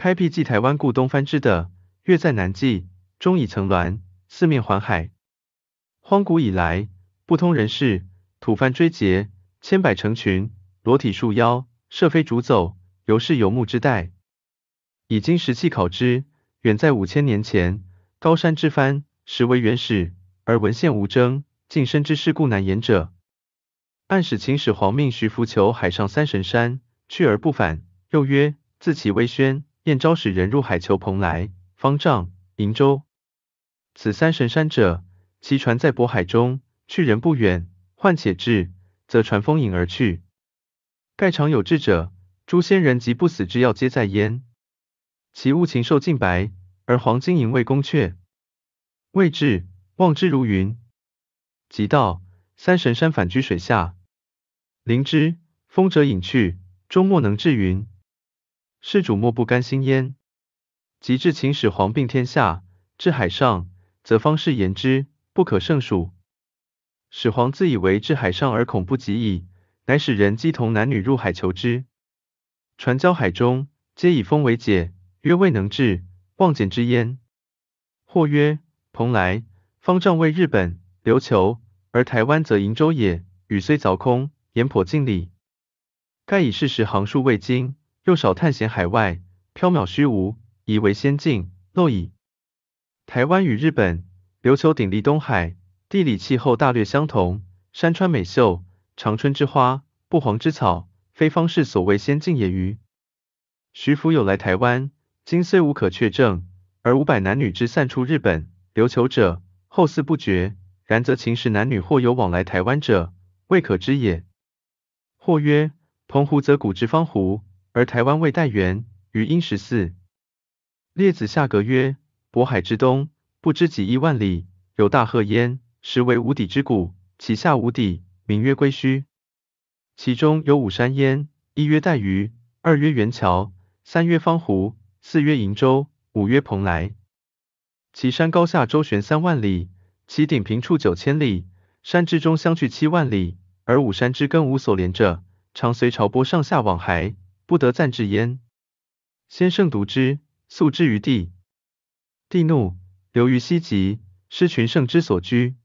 开辟冀台湾故东藩之的，越在南纪，中以层峦，四面环海。荒古以来，不通人事，土蕃追劫，千百成群，裸体束腰，射飞逐走，犹是游牧之代。以今石器考之，远在五千年前，高山之藩，实为原始，而文献无征，近身之事故难言者。暗使秦始皇命徐福求海上三神山，去而不返。又曰：自其微宣，燕昭使人入海求蓬莱、方丈、瀛洲。此三神山者，其船在渤海中，去人不远，患且至，则船风引而去。盖常有志者，诸仙人及不死之药皆在焉。其物禽兽尽白，而黄金银未宫阙。未至，望之如云。即到，三神山反居水下。灵之，风者隐去，终莫能至云。世主莫不甘心焉。及至秦始皇并天下，至海上，则方士言之，不可胜数。始皇自以为至海上而恐不及矣，乃使人姬童男女入海求之。船交海中，皆以风为解，曰未能至，望见之焉。或曰：蓬莱、方丈为日本、琉球，而台湾则瀛洲也。宇虽凿空。言颇近理，盖以事实行数未精，又少探险海外，缥缈虚无，以为仙境，漏矣。台湾与日本、琉球鼎立东海，地理气候大略相同，山川美秀，长春之花，不黄之草，非方士所谓仙境也欤？徐福有来台湾，今虽无可确证，而五百男女之散出日本、琉球者，后嗣不绝。然则秦时男女或有往来台湾者，未可知也。或曰：澎湖则古之方湖，而台湾未代元，于殷十四。列子下格曰：渤海之东，不知几亿万里，有大壑焉，实为无底之谷，其下无底，名曰归墟。其中有五山焉，一曰带鱼，二曰元桥，三曰方湖，四曰瀛洲，五曰蓬莱。其山高下周旋三万里，其顶平处九千里，山之中相距七万里。而五山之根无所连者，常随潮波上下往还，不得暂至焉。先生独之，宿之于地。帝怒，流于西极，失群圣之所居，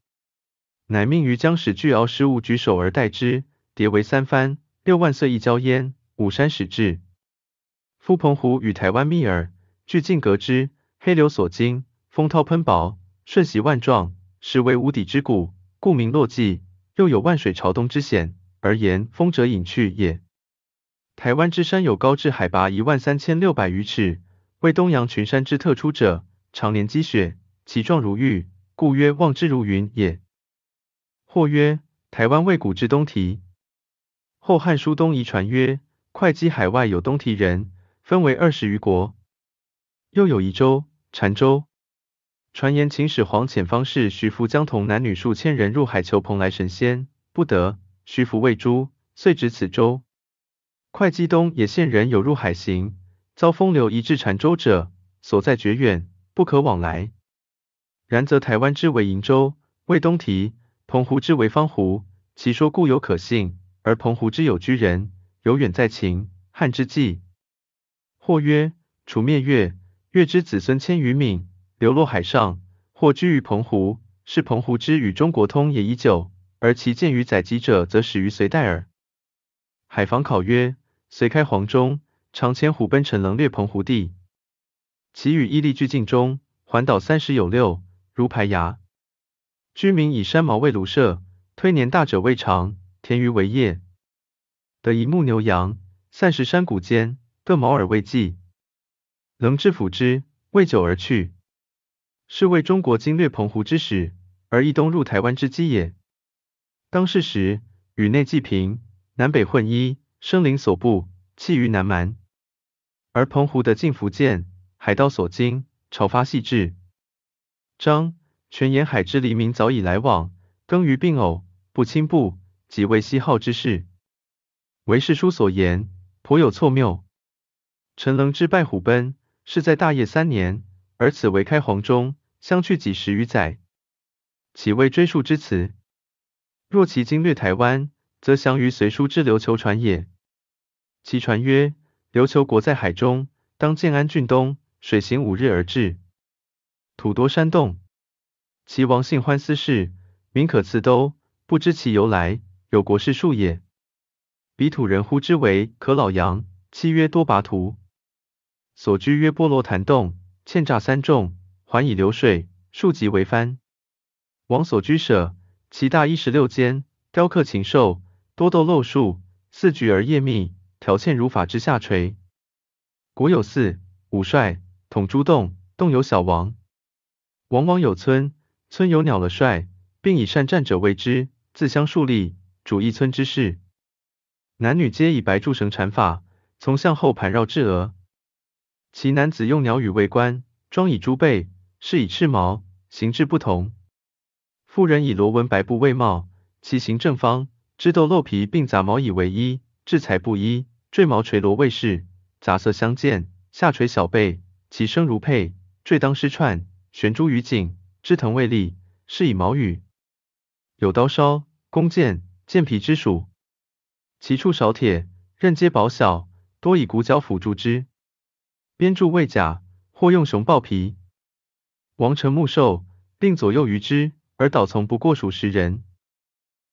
乃命于将使巨鳌十五举手而待之，叠为三番，六万岁一交焉。五山始至。夫澎湖与台湾密耳，距近隔之，黑流所经，风涛喷薄，瞬息万状，实为无底之谷，故名洛迹。又有万水朝东之险，而言风者隐去也。台湾之山有高至海拔一万三千六百余尺，为东洋群山之特出者，常年积雪，其状如玉，故曰望之如云也。或曰台湾为古之东提。后汉书东夷传曰，会稽海外有东提人，分为二十余国。又有夷州、澶州。传言秦始皇遣方士徐福将同男女数千人入海求蓬莱神仙，不得。徐福谓诸，遂止此州。会稽东野县人有入海行，遭风流移至澶州者，所在绝远，不可往来。然则台湾之为瀛洲，为东提；澎湖之为方湖，其说固有可信。而澎湖之有居人，有远在秦汉之际。或曰：楚灭越，越之子孙千余闽。流落海上，或居于澎湖，是澎湖之与中国通也已久，而其见于载籍者，则始于隋代耳。海防考曰：隋开皇中，常遣虎奔陈棱略澎湖地，其与伊利俱近中，环岛三十有六，如排牙。居民以山毛为庐舍，推年大者为长，田鱼为业。得一牧牛羊，散食山谷间，各毛耳为祭。棱之抚之，未久而去。是为中国经略澎湖之始，而易东入台湾之基也。当世时，宇内济平，南北混一，生灵所布，弃于南蛮。而澎湖的晋福建，海盗所经，潮发细致。张全沿海之黎民早已来往，耕于并偶，不亲不，即为西号之事。为世书所言，颇有错谬。陈棱之败虎贲，是在大业三年。而此为开皇中，相去几十余载，岂为追溯之词？若其经略台湾，则详于隋书之琉球传也。其传曰：琉球国在海中，当建安郡东，水行五日而至，土多山洞。其王姓欢司氏，名可次都，不知其由来，有国士数也。彼土人呼之为可老杨，妻曰多拔图，所居曰波罗潭洞，欠栅三重，环以流水，数级为藩。王所居舍，其大一十六间，雕刻禽兽，多斗漏树，四局而叶密，条嵌如法之下垂。国有四五帅，统诸洞，洞有小王。王王有村。村有鸟了帅，并以善战者为之，自相树立，主一村之事。男女皆以白柱绳缠法，从向后盘绕至额。其男子用鸟羽为冠，装以珠背，饰以赤毛，形制不同。妇人以罗纹白布为帽，其形正方，枝豆露皮，并杂毛以为衣，制裁布衣，坠毛垂罗为饰，杂色相间，下垂小背，其声如佩，坠当丝串，悬珠于颈。枝藤未立，是以毛羽。有刀鞘、弓箭、剑皮之属。其处少铁，刃皆薄小，多以骨角辅助之。编铸未甲，或用熊豹皮。王成木兽，并左右于之，而导从不过数十人。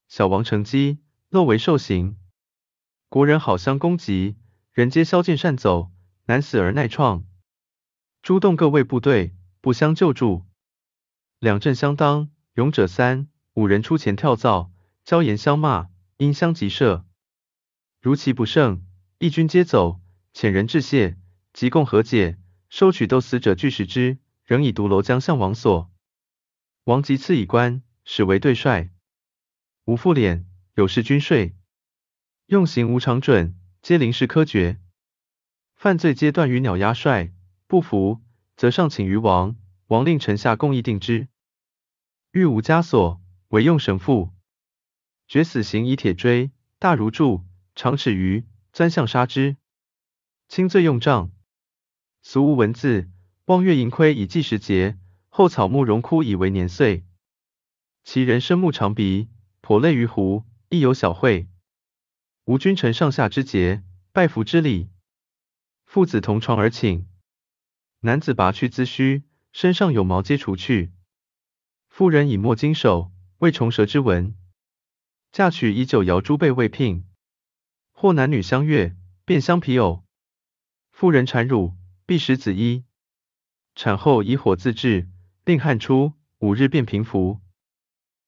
小王乘机，漏为兽形。国人好相攻击，人皆削剑善走，难死而耐创。诸洞各为部队，不相救助。两阵相当，勇者三五人出前跳蚤，交言相骂，因相急射。如其不胜，一军皆走，遣人致谢，即共和解，收取斗死者俱食之，仍以独楼将向王所。王即赐以官，使为对帅。无复敛，有事军税，用刑无常准，皆临时科决。犯罪皆断于鸟压帅，不服，则上请于王，王令臣下共议定之。欲无枷锁，唯用绳缚。决死刑以铁锥，大如柱，长尺余，钻向杀之。轻罪用杖。俗无文字，望月盈亏以计时节，后草木荣枯以为年岁。其人生木长鼻，颇类于狐，亦有小惠。无君臣上下之节，拜服之礼。父子同床而寝，男子拔去髭须，身上有毛皆除去。妇人以墨经手，为虫蛇之纹。嫁娶以酒肴诸备为聘。或男女相悦，便相皮偶。妇人产乳，必食子衣。产后以火自制，令汗出，五日便平服。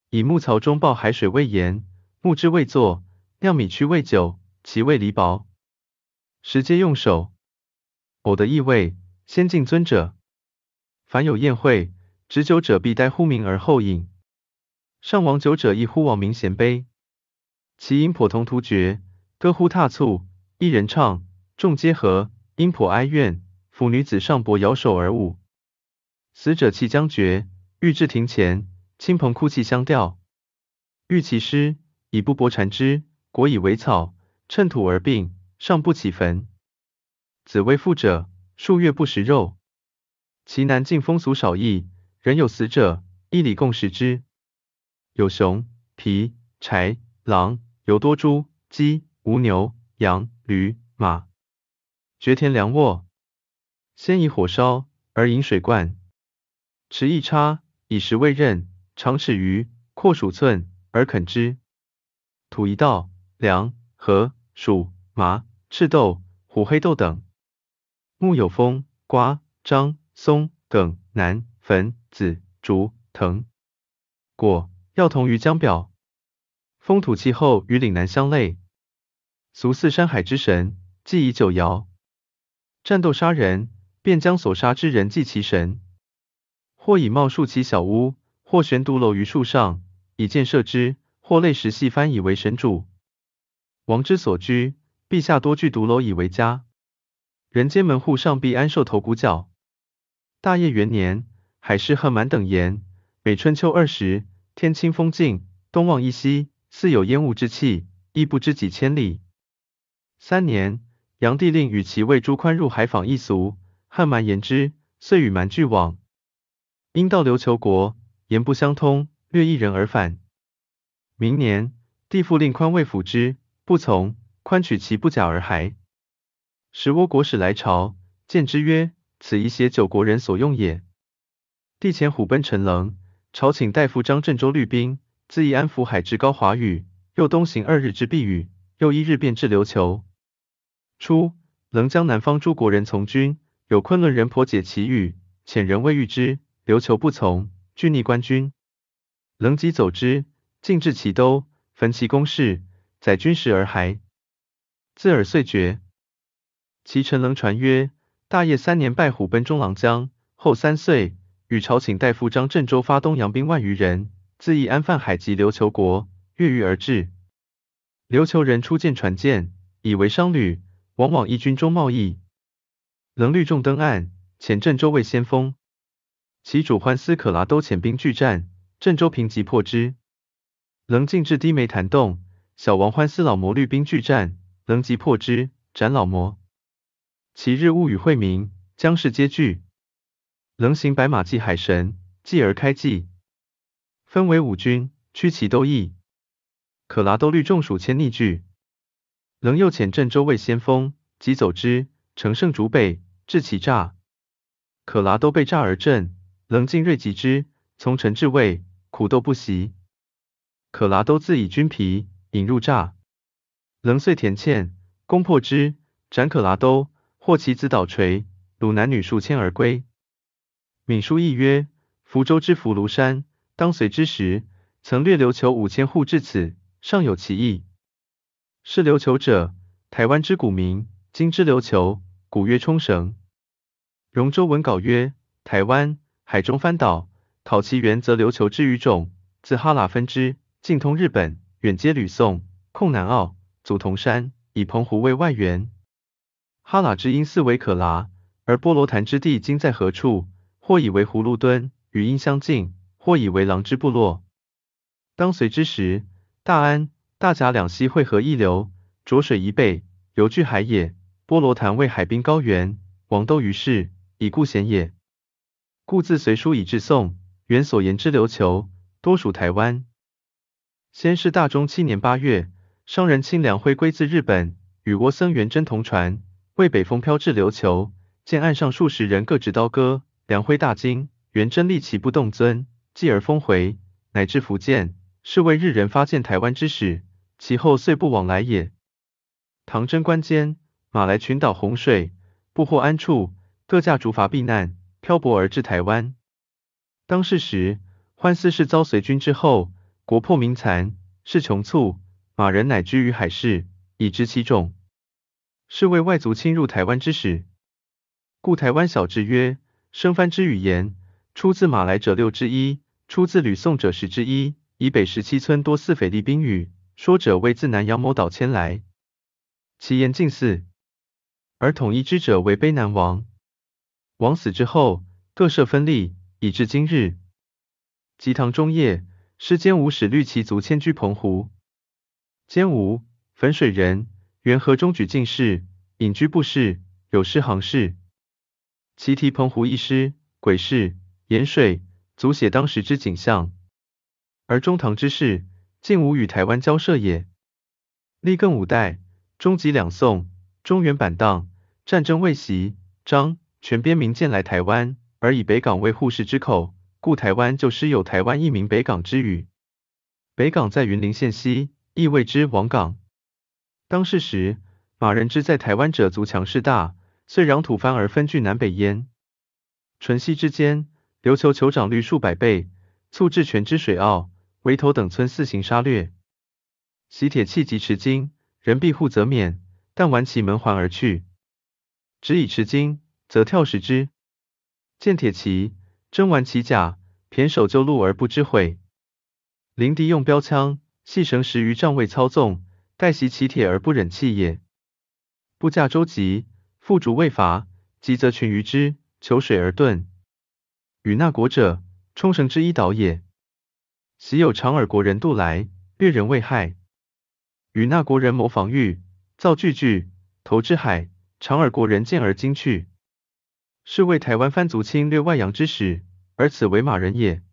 以木槽中抱海水为盐，木之未作，酿米曲为酒，其味离薄。食皆用手。偶的异味，先敬尊者。凡有宴会。执酒者必待呼名而后饮，上王酒者亦呼王名衔杯。其音颇同突厥，歌呼踏促，一人唱，众皆和，音颇哀怨。妇女子上伯摇手而舞。死者气将绝，欲至庭前，亲朋哭泣相吊。欲其尸，以布帛缠之，国以为草，趁土而病，上不起坟。子为父者，数月不食肉。其南境风俗少异。人有死者，一里共食之。有熊、皮、豺、狼，尤多猪、鸡、无牛、羊、驴、马。绝田粮沃，先以火烧，而引水灌。持一叉，以石为刃，长尺余，阔数寸，而垦之。土一稻，粮、禾、黍、麻、赤豆、虎黑豆等。木有风、瓜、樟、松、耿、楠、汾。子、竹、藤、果，要同于江表。风土气候与岭南相类，俗祀山海之神，祭以九爻。战斗杀人，便将所杀之人祭其神，或以茂树其小屋，或悬独楼于树上，以箭射之，或类石细帆以为神主。王之所居，陛下多具独楼以为家。人间门户上必安寿头骨角。大业元年。海市贺满等言，每春秋二十，天清风静，东望一西，似有烟雾之气，亦不知几千里。三年，炀帝令与其魏朱宽入海访异俗，汉蛮言之，遂与蛮俱往。因到琉球国，言不相通，略一人而返。明年，帝复令宽慰抚之，不从，宽取其不假而还。时倭国使来朝，见之曰：此宜携九国人所用也。帝遣虎奔陈棱，朝请大夫张镇州律兵，自义安抚海至高华屿，又东行二日至碧屿，又一日便至琉球。初，棱将南方诸国人从军，有昆仑人婆解其语，遣人未遇之，琉球不从，拒逆官军。棱即走之，进至其都，焚其宫室，载军时而还。自尔遂绝。其臣能传曰：大业三年败虎奔中郎将，后三岁，与朝请大夫张镇州发东洋兵万余人，自义安泛海及琉球国，越狱而至。琉球人初见船舰，以为商旅，往往依军中贸易。能率众登岸，遣镇州为先锋。其主欢司可拉都遣兵拒战，镇州平即破之。能进至低眉潭洞，小王欢思老魔率兵拒战。能即破之，斩老魔。其日物与会明，将士皆惧。能行白马祭海神，继而开祭，分为五军，驱其都邑。可剌都率众数千逆拒。能又遣镇州卫先锋，即走之，乘胜逐北，至其诈。可剌都被诈而阵，能进锐击之，从陈至卫，苦斗不息。可剌都自以军疲引入诈。棱碎田堑，攻破之，斩可剌都，获其子岛垂，虏男女数千而归。闵书亦曰：福州之福庐山，当随之时，曾掠琉球五千户至此，尚有其意。是琉球者，台湾之古名，今之琉球，古曰冲绳。荣州文稿曰：台湾，海中翻岛，讨其源则琉球之语种，自哈喇分支，尽通日本，远接吕宋，控南澳。祖同山，以澎湖为外援。哈喇之音四为可剌，而波罗潭之地今在何处？或以为葫芦墩，与音相近；或以为狼之部落。当随之时，大安、大甲两溪汇合一流，浊水以北，犹据海也。波罗潭为海滨高原，王都于是，以故险也。故自隋书以至宋，元所言之琉球，多属台湾。先是大中七年八月。商人清凉辉归自日本，与倭僧元贞同船，为北风飘至琉球，见岸上数十人各执刀戈，梁辉大惊，元贞立其不动尊，继而封回，乃至福建，是为日人发现台湾之始，其后遂不往来也。唐贞观间，马来群岛洪水，不获安处，各驾竹筏避难，漂泊而至台湾。当世时，欢思是遭隋军之后，国破民残，是穷促。马人乃居于海市，以知其众。是为外族侵入台湾之始。故台湾小志曰：生番之语言，出自马来者六之一，出自吕宋者十之一。以北十七村多似匪利宾语，说者为自南洋某岛迁来，其言近似。而统一之者为卑南王。王死之后，各设分立，以至今日。及唐中叶，师坚吾使律其族迁居澎湖。兼吾，汾水人，原河中举进士，隐居不仕，有诗行事。其题澎湖一诗，鬼事，盐水，足写当时之景象。而中唐之事，竟无与台湾交涉也。历更五代，中及两宋，中原板荡，战争未息，张、全边民渐来台湾，而以北港为护市之口，故台湾就失有台湾一名北港之语。北港在云林县西。亦谓之王港。当世时，马人之在台湾者族强势大，遂攘土藩而分据南北焉。淳熙之间，琉球酋长率数百倍，促至全之水澳、围头等村四行杀掠。袭铁器及持金，人必护则免，但挽其门环而去。只以持金，则跳食之。见铁骑，真玩其甲，胼手就路而不知悔。临敌用标枪。系绳十余丈未操纵，待袭其铁而不忍弃也。部驾舟楫，复逐未伐，急则群于之，求水而遁。与那国者，冲绳之一岛也。昔有长耳国人渡来，掠人未害。与那国人谋防御，造巨巨，投之海。长耳国人见而惊去。是为台湾番族侵略外洋之始，而此为马人也。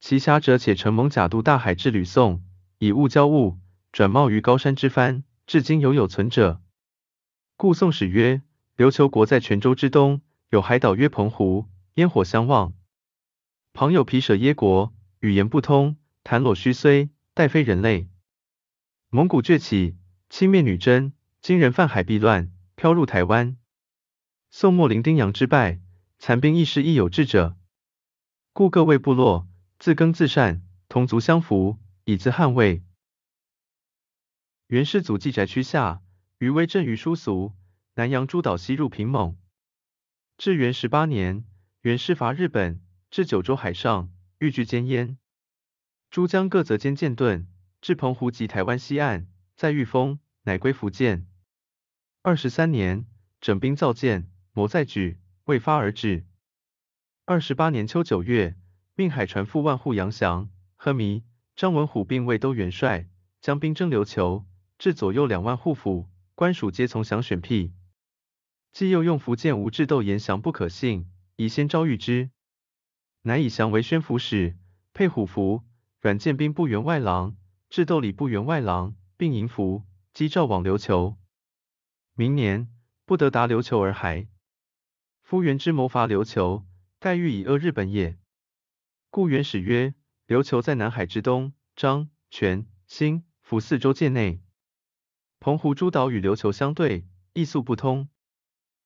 其侠者且乘蒙甲渡大海至吕宋。以物交物，转贸于高山之藩，至今犹有存者。故宋史曰：琉球国在泉州之东，有海岛曰澎湖，烟火相望。旁有毗舍耶国，语言不通，谈裸须虽，待非人类。蒙古崛起，侵灭女真，金人犯海避乱，飘入台湾。宋末林丁洋之败，残兵亦是亦有志者，故各位部落自耕自善，同族相扶，以自捍卫。元世祖继宅区下，余威震于殊俗。南洋诸岛西入平蒙。至元十八年，元师伐日本，至九州海上，欲据歼燕。诸将各择坚舰盾，至澎湖及台湾西岸，在御风，乃归福建。二十三年，整兵造舰，谋再举，未发而止。二十八年秋九月，命海船副万户杨祥、贺弥、张文虎并为都元帅，将兵征琉球，至左右两万户府，官属皆从降选辟。既又用福建吴志斗言降不可信，宜先招谕之，乃以降为宣抚使，配虎符，阮建兵部员外郎，智斗礼部员外郎，并迎符，击诏往琉球。明年，不得达琉球而还。夫元之谋伐琉球，盖欲以扼日本也。故元始曰：琉球在南海之东，漳、泉、兴、福四州界内，澎湖诸岛与琉球相对，易宿不通。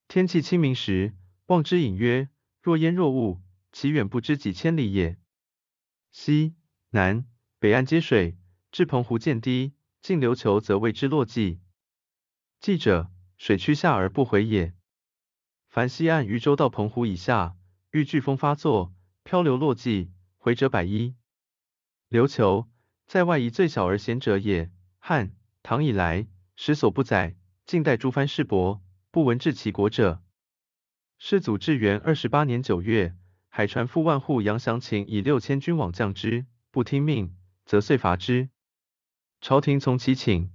天气清明时，望之隐约，若烟若雾，其远不知几千里也。西南北岸皆水，至澎湖见低，近琉球则谓之落迹。记者，水趋下而不回也。凡西岸渔舟到澎湖以下，遇飓风发作，漂流落际，回者百一。琉球在外夷最小而贤者也。汉唐以来，史所不载，近代诸藩世伯。不闻治其国者。世祖至元二十八年九月，海船赴万户杨祥请以六千军往降之，不听命，则遂伐之。朝廷从其请。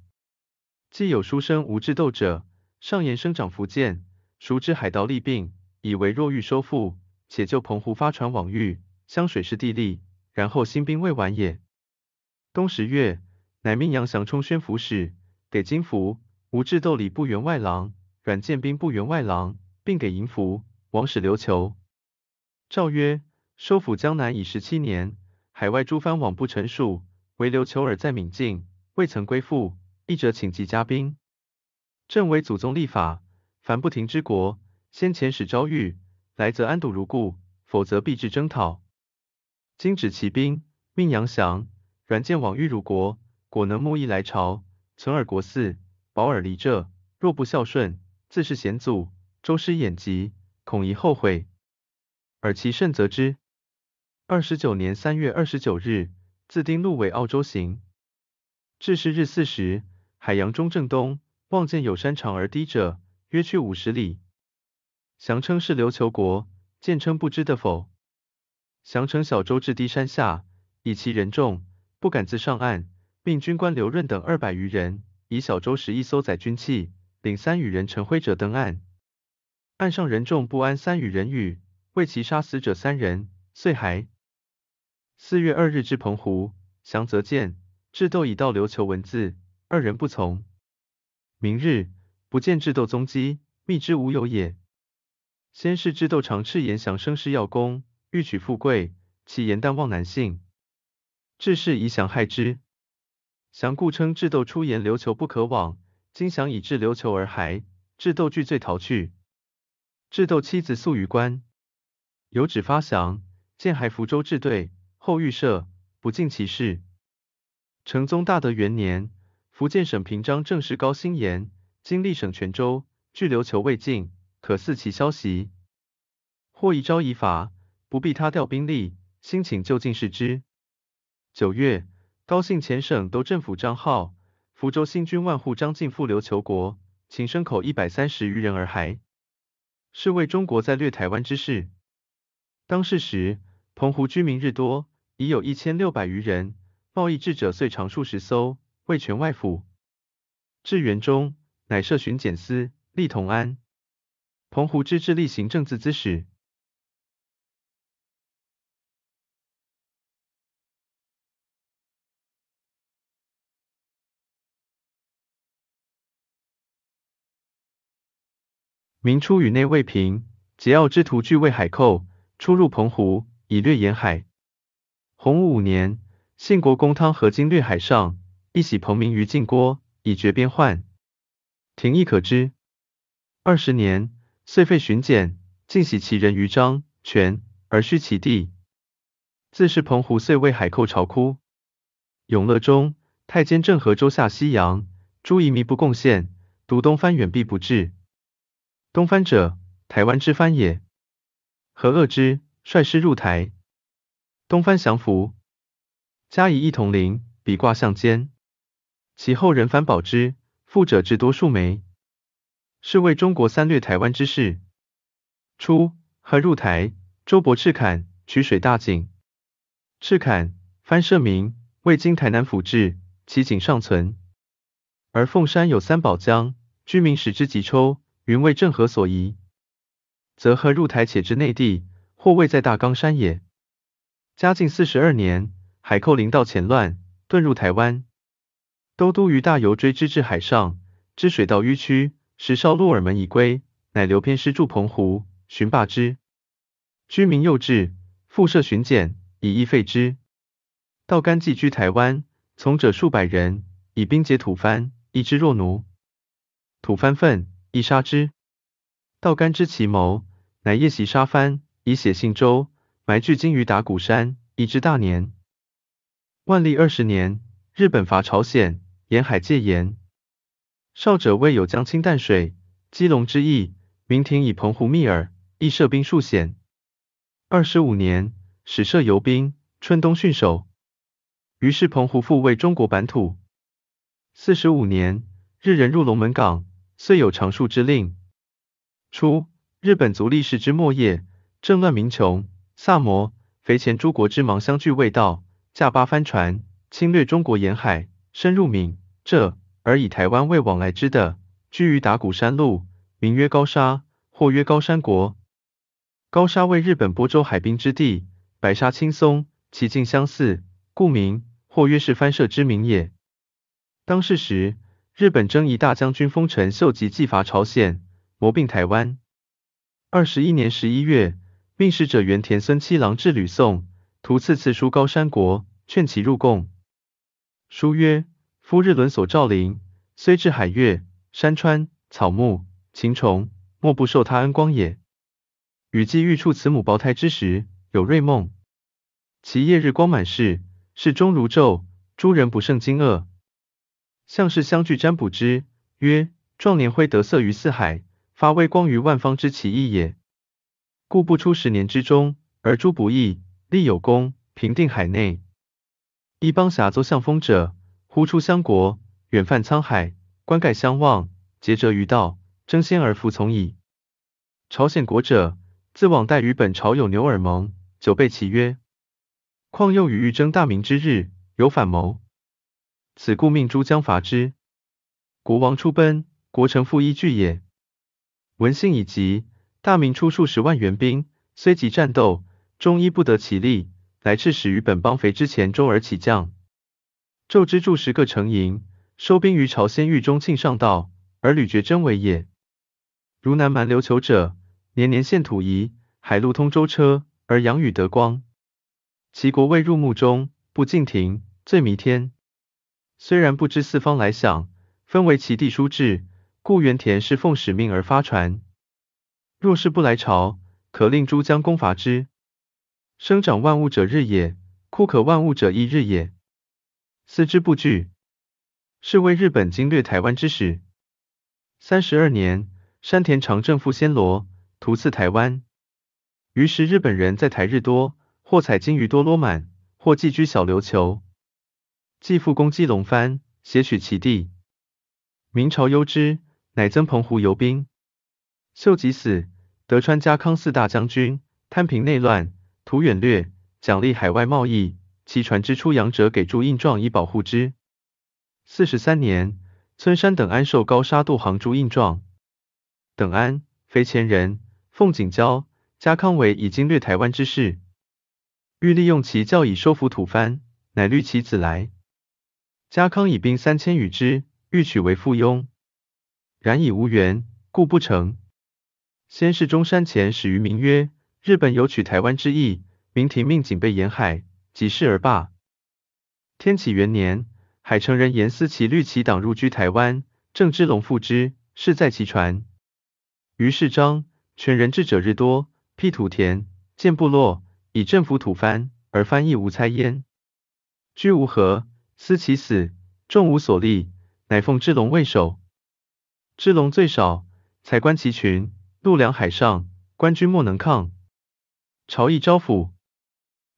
既有书生无智斗者，上言生长福建，熟知海盗利病，以为若欲收复，且就澎湖发船往遇，湘水是地利，然后兴兵未晚也。冬十月，乃命杨祥充宣抚使，给金符，吴智斗礼部员外郎。阮建兵部员外郎，并给银符，王使琉球。诏曰：收复江南已十七年，海外诸藩往不成数，唯琉球尔在闽境，未曾归附，一者请即加兵。朕为祖宗立法，凡不停之国，先遣使招谕，来则安堵如故，否则必至征讨。今止其兵，命杨祥、阮建往遇汝国，果能慕义来朝，存尔国嗣，保尔离浙，若不孝顺。自是险阻，周师眼疾，恐疑后悔，尔其慎则之。二十九年三月二十九日，自丁路尾澳洲行。至是日四时，海洋中正东，望见有山长而低者，约去五十里。降称是琉球国，见称不知的否？降乘小舟至低山下，以其人众，不敢自上岸，命军官刘润等二百余人，以小舟十一艘载军器。领三羽人陈辉者登岸，岸上人众不安三羽人语，为其杀死者三人，遂还。四月二日至澎湖，降则见，智斗已到琉球文字，二人不从。明日不见智斗踪迹，密之无有也。先是智斗常斥言降生事要功，欲取富贵，其言但望男性，智是以降害之。降故称智斗出言琉球不可往。今想以至琉球而还，智斗惧罪逃去。智斗妻子宿于关，有旨发降，见还福州治队，后预设，不尽其事。成宗大德元年，福建省平章政事高兴言，今历省泉州，据琉球未尽，可似其消息。或宜招一伐，不必他调兵力，兴请就近视之。九月，高兴前省都政府张浩。福州新军万户张进赴琉球国，秦牲口一百三十余人而还，是为中国在掠台湾之事。当世时，澎湖居民日多，已有一千六百余人，贸易智者遂长数十艘，为全外府。至元中，乃设巡检司，立同安。澎湖之治例行政自资使。明初宇内卫平，桀骜之徒俱为海寇，出入澎湖，以掠沿海。洪武五年，信国公汤和经略海上，一洗彭明于晋郭，以绝边患。廷亦可知。二十年，遂废巡检，尽徙其人于漳泉，而虚其地。自是澎湖遂为海寇巢窟。永乐中，太监郑和州下西洋，诸夷弥不贡献，独东藩远避不至。东藩者，台湾之藩也。何恶之，率师入台，东藩降服，加以一统领，比挂相间。其后人反保之，富者至多数枚。是为中国三掠台湾之事。初，何入台，周勃赤坎，取水大井。赤坎，藩社名，未经台南府治，其井尚存。而凤山有三宝江，居民使之急抽，云为郑和所遗。则何入台且至内地，或未在大冈山也。嘉靖四十二年，海寇临到前乱，遁入台湾。都督于大游追之至海上，知水道迂曲。时少鹿耳门已归，乃留偏师驻澎湖，寻罢之。居民幼稚，复设巡检，以役废之。道干寄居台湾，从者数百人，以兵劫土藩，一之若奴。土藩愤，亦杀之。道干知其谋，乃夜袭杀藩，以写信州，埋巨鲸于打鼓山，一之大年。万历二十年，日本伐朝鲜，沿海戒严。少者未有江清淡水，基隆之役，明廷以澎湖密尔，亦设兵数险。二十五年，始设游兵，春冬训守。于是澎湖复为中国版土。四十五年，日人入龙门港，遂有长戍之令。初，日本足历世之末叶，政乱民穷，萨摩、肥前诸国之芒相聚未到，驾八帆船，侵略中国沿海，深入闽浙。而以台湾为往来之的，居于打鼓山路，名曰高沙，或曰高山国。高沙为日本播州海滨之地，白沙青松，其境相似，故名，或曰是藩社之名也。当世时，日本征夷大将军丰臣秀吉继伐朝鲜，谋并台湾。二十一年十一月，命使者原田孙七郎至吕宋，图次次书高山国，劝其入贡。书曰。夫日轮所照临，虽至海月、山川、草木、禽虫，莫不受他恩光也。雨季欲处慈母胞胎之时，有瑞梦，其夜日光满室，室中如昼，诸人不胜惊愕。向氏相聚占卜之，曰：壮年辉得色于四海，发微光于万方之奇异也。故不出十年之中，而诸不义，立有功，平定海内。一邦峡奏向风者。忽出相国，远泛沧海，关盖相望，结谪于道，争先而服从矣。朝鲜国者，自往代与本朝有牛耳盟，久备其约。况又与欲争大明之日，有反谋，此故命诸将伐之。国王出奔，国臣复依据也。闻信已急，大明出数十万援兵，虽急战斗，终依不得其力，来赤使于本邦肥之前周而起降。纣之筑十个成营，收兵于朝鲜狱中庆上道，而屡绝征为也。如南蛮琉球者，年年献土夷，海陆通舟车，而阳雨得光。其国未入墓中，不敬庭，罪弥天。虽然不知四方来享，分为其地书志，故原田是奉使命而发传。若是不来朝，可令诸将攻伐之。生长万物者日也，枯可万物者一日也。思之不惧，是为日本经略台湾之始。三十二年，山田长政赴暹罗，图次台湾。于是日本人在台日多，或采金鱼多罗满，或寄居小琉球。继复攻击龙藩，挟取其地。明朝忧之，乃增澎湖游兵。秀吉死，德川家康四大将军，摊平内乱，图远略，奖励海外贸易。其船只出洋者，给铸印状以保护之。四十三年，村山等安受高沙渡航铸印状。等安，非前人，奉景交，家康为已经略台湾之事，欲利用其教以收服土藩，乃虑其子来。家康以兵三千与之，欲取为附庸，然以无缘，故不成。先是中山前始于名曰日本有取台湾之意，明廷命警备沿海，即事而罢。天启元年，海城人严思齐律其党入居台湾，郑芝龙复之，事在其船。于是章全人智者日多，辟土田，建部落，以政府土藩，而藩亦无猜焉。居无何，思其死，众无所立，乃奉芝龙为首。芝龙最少，才官其群，陆梁海上，官军莫能抗。朝议招抚，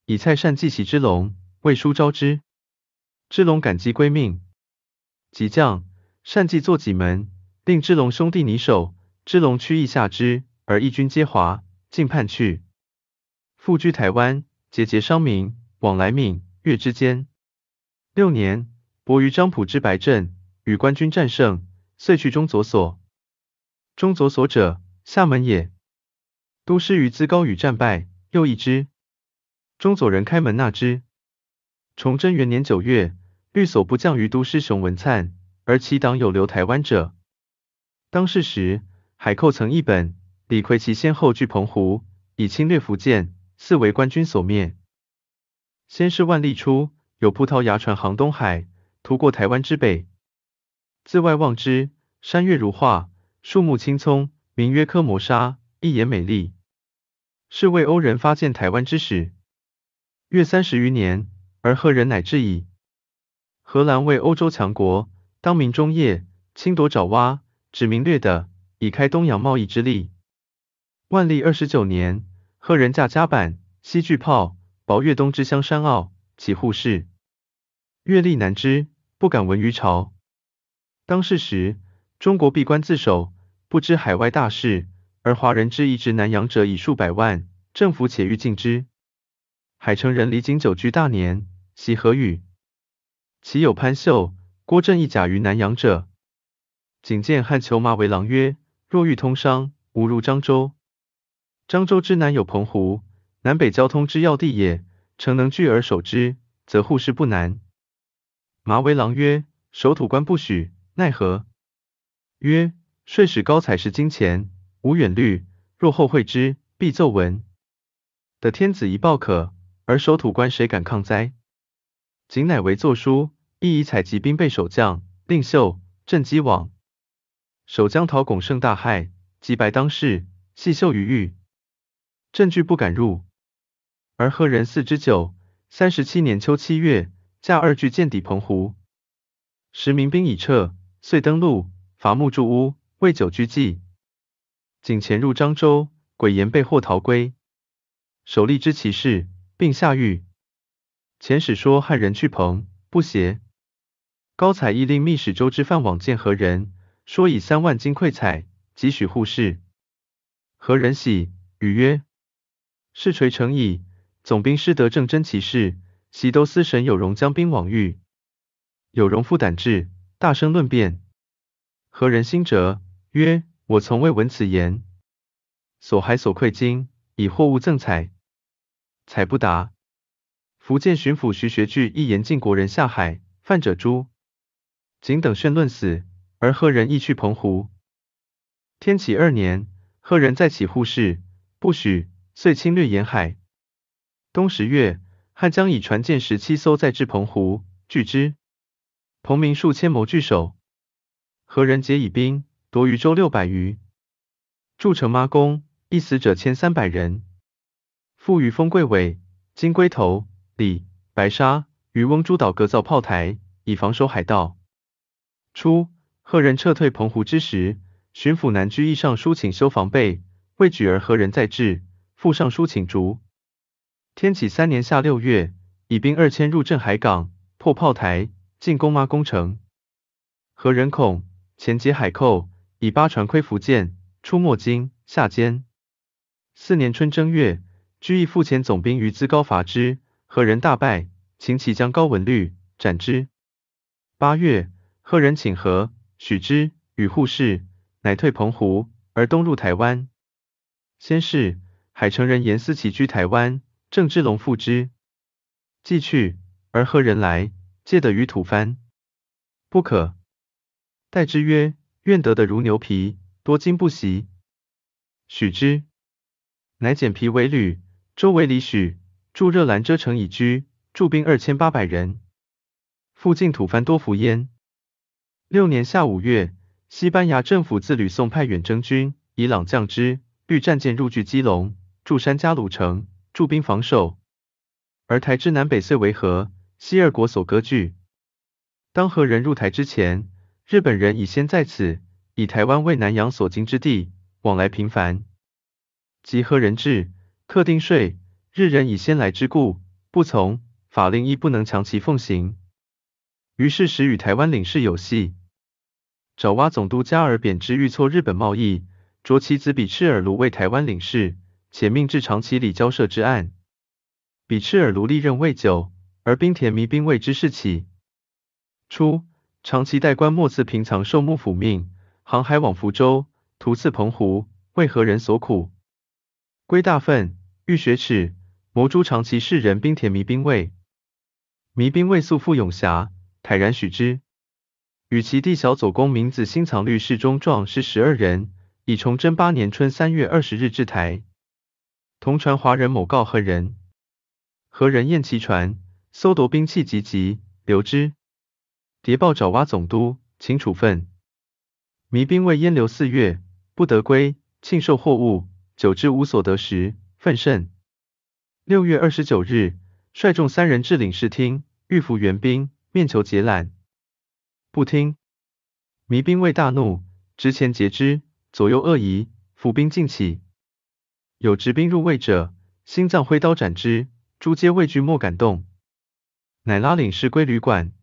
以蔡善继袭之龙，魏书招之。之龙感激归命，即将善继作己门，令之龙兄弟拟守。之龙屈意下之，而义军皆华，尽叛去。复居台湾，节节商民，往来闽粤之间。六年，博于张浦之白镇，与官军战胜，遂去中左所。中左所者，厦门也。都师于资高与战败，又一只。中左人开门纳之。崇祯元年九月，律所部降于都师熊文灿，而其党有留台湾者。当世时，海寇曾一本，李逵其先后据澎湖，以侵略福建，四为官军所灭。先是万历初，有葡萄牙船航东海，途过台湾之北。自外望之，山岳如画，树木青葱，名曰科摩沙，一眼美丽，是为欧人发现台湾之始。约三十余年。而荷人乃至矣。荷兰为欧洲强国，当民中业，侵夺爪哇，指明略的，以开东洋贸易之利。万历二十九年，荷人驾甲板，西巨炮，薄越东之香山澳，起护市。越历难之，不敢闻于朝。当世时，中国闭关自守，不知海外大事，而华人之移至南洋者以数百万，政府且欲禁之。海城人离京久居大年。其何语？其有潘秀、郭正义甲于南阳者。仅见汉求马为郎曰：若欲通商，吾入漳州。漳州之南有澎湖，南北交通之要地也。诚能据而守之，则护市不难。马为郎曰：守土官不许，奈何？曰：税使高采石金钱，无远虑。若后会之，必奏闻。得天子一报可，而守土官谁敢抗哉？仅乃为作书，亦以采集兵备守将，令秀、郑基往。守将讨巩胜大害，击败当世，系秀于狱。郑惧不敢入。而贺人四之九，三十七年秋七月，驾二巨舰抵澎湖。时民兵已撤，遂登陆，伐木筑屋，为久居计。仅潜入漳州，鬼言被获逃归。首立知其事，并下狱。遣使说汉人去彭，不协。高采亦令密使周之范往见何人，说以三万金馈采，即许护市。何人喜，语曰：是垂成矣。总兵师得正真其事，袭都司神有容将兵往遇，有容负胆至，大声论辩。何人心折，曰：我从未闻此言。所还所馈金，以货物赠采，采不达。福建巡抚徐学具亦严禁国人下海，犯者诛。仅等宣论死，而贺人亦去澎湖。天启二年，贺人再起护市，不许，遂侵略沿海。冬十月，汉江以船舰十七艘载至澎湖，拒之。澎民数千谋拒守，何人皆以兵夺渔舟六百余，筑城妈宫，一死者千三百人。复于丰贵尾、金龟头。李白沙渔翁诸岛各造炮台，以防守海盗。初，贺人撤退澎湖之时，巡抚南居易上书请修防备，未举而何人再至，复上书请逐。天启三年夏六月，以兵二千入镇海港，破炮台，进攻妈宫城。何人恐，前劫海寇，以八船窥福建，出没金夏间。四年春正月，居易复遣总兵于资高伐之。贺人大败，秦其将高文律斩之。八月，贺人请和，许之，与护士，乃退澎湖，而东入台湾。先是，海城人严思齐居台湾，郑芝龙复之。既去，而贺人来，借得于土蕃，不可。待之曰：愿得的如牛皮，多金不习。许之，乃简皮为旅，周围里许，驻热兰遮城以居，驻兵二千八百人。附近吐蕃多伏焉。六年夏五月，西班牙政府自吕宋派远征军，以朗将之，欲战舰入据基隆，驻山加鲁城，驻兵防守。而台之南北遂为河，西二国所割据。当何人入台之前，日本人已先在此，以台湾为南洋所经之地，往来频繁。集合人质，课定税，日人以先来之故，不从，法令亦不能强其奉行。于是时与台湾领事有隙。爪哇总督加尔贬之，欲挫日本贸易，着其子比赤尔卢为台湾领事，且命至长崎里交涉之案。比赤尔卢历任未久，而兵田弥兵卫之事起。初，长崎代官末次平藏受幕府命，航海往福州，途次澎湖，为何人所苦？归大愤，欲雪耻，谋诛长崎士人兵田弥兵卫。弥兵卫素负勇侠，坦然许之。与其弟小左公名子新藏律侍中壮士十二人，以崇祯八年春三月二十日至台。同传华人某告何人，何人验其传，搜夺兵器及籍，留之。谍报爪哇总督，请处分。弥兵卫淹留四月，不得归，庆受货物，久之无所得时，愤甚。六月二十九日，率众三人至领事厅，欲服援兵，面求解缆，不听。弥兵卫大怒，执前截之，左右恶疑，伏兵尽起。有执兵入卫者，心脏挥刀斩之，诸皆畏惧莫敢动，乃拉领事归旅馆。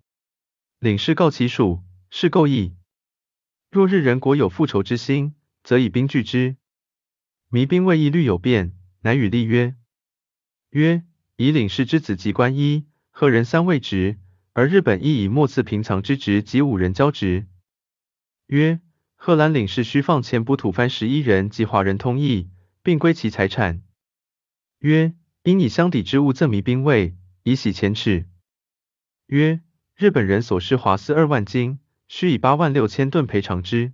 领事告其属，是构议。若日人国有复仇之心，则以兵拒之。弥兵卫亦虑有变，乃与立曰：曰以领事之子及官一，贺人三位职，而日本亦以末次平常之职及五人交职。曰贺兰领事须放前补吐蕃十一人及华人通义，并归其财产。曰应以相抵之物赠弥兵卫，以洗前耻。曰。日本人所施华丝二万斤，需以八万六千吨赔偿之。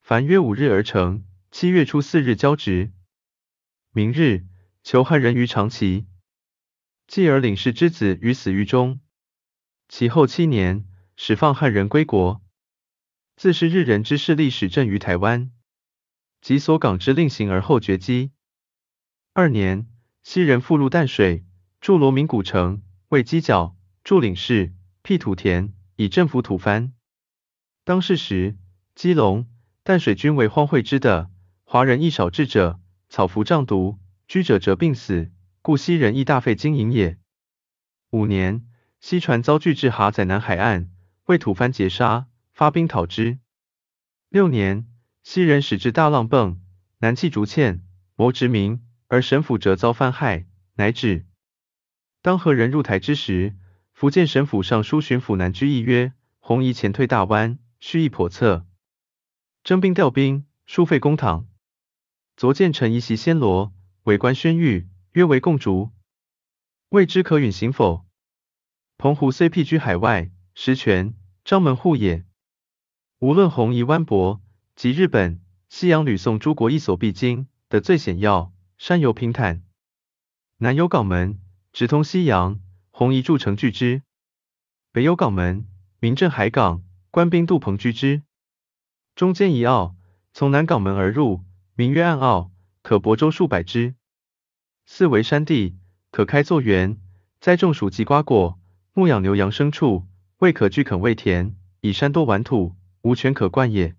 凡约五日而成，七月初四日交职。明日，求汉人于长崎。继而领事之子于死狱中。其后七年，始放汉人归国。自是日人之势力始振于台湾，及所港之令行而后绝迹。二年，西人复入淡水，驻罗明古城，为犄角，驻领事。辟土田，以征服吐蕃。当世时，基隆、淡水均为荒秽之的，华人亦少至者，草服瘴毒，居者则病死，故西人亦大费经营也。五年，西船遭拒至哈仔南海岸，为吐蕃截杀，发兵讨之。六年，西人使至大浪泵，南弃竹堑，谋殖民，而神府则遭藩害，乃止。当何人入台之时，福建省府尚书巡抚南居议曰：洪夷前退大湾，蓄意叵测，征兵调兵，疏废公堂。昨见陈仪袭暹罗，为官宣谕，约为共逐，未知可允行否？澎湖虽僻居海外，实权张门户也。无论洪夷湾泊及日本、西洋吕宋诸国，亦所必经的最险要，山由平坦，南有港门，直通西洋。洪仪筑城据之，北有港门，名镇海港，官兵渡棚居之。中间一澳，从南港门而入，名曰暗澳，可泊舟数百只。四围山地，可开作园，栽种薯及瓜果，牧养牛羊牲畜，未可居垦未田，以山多玩土，无泉可灌也。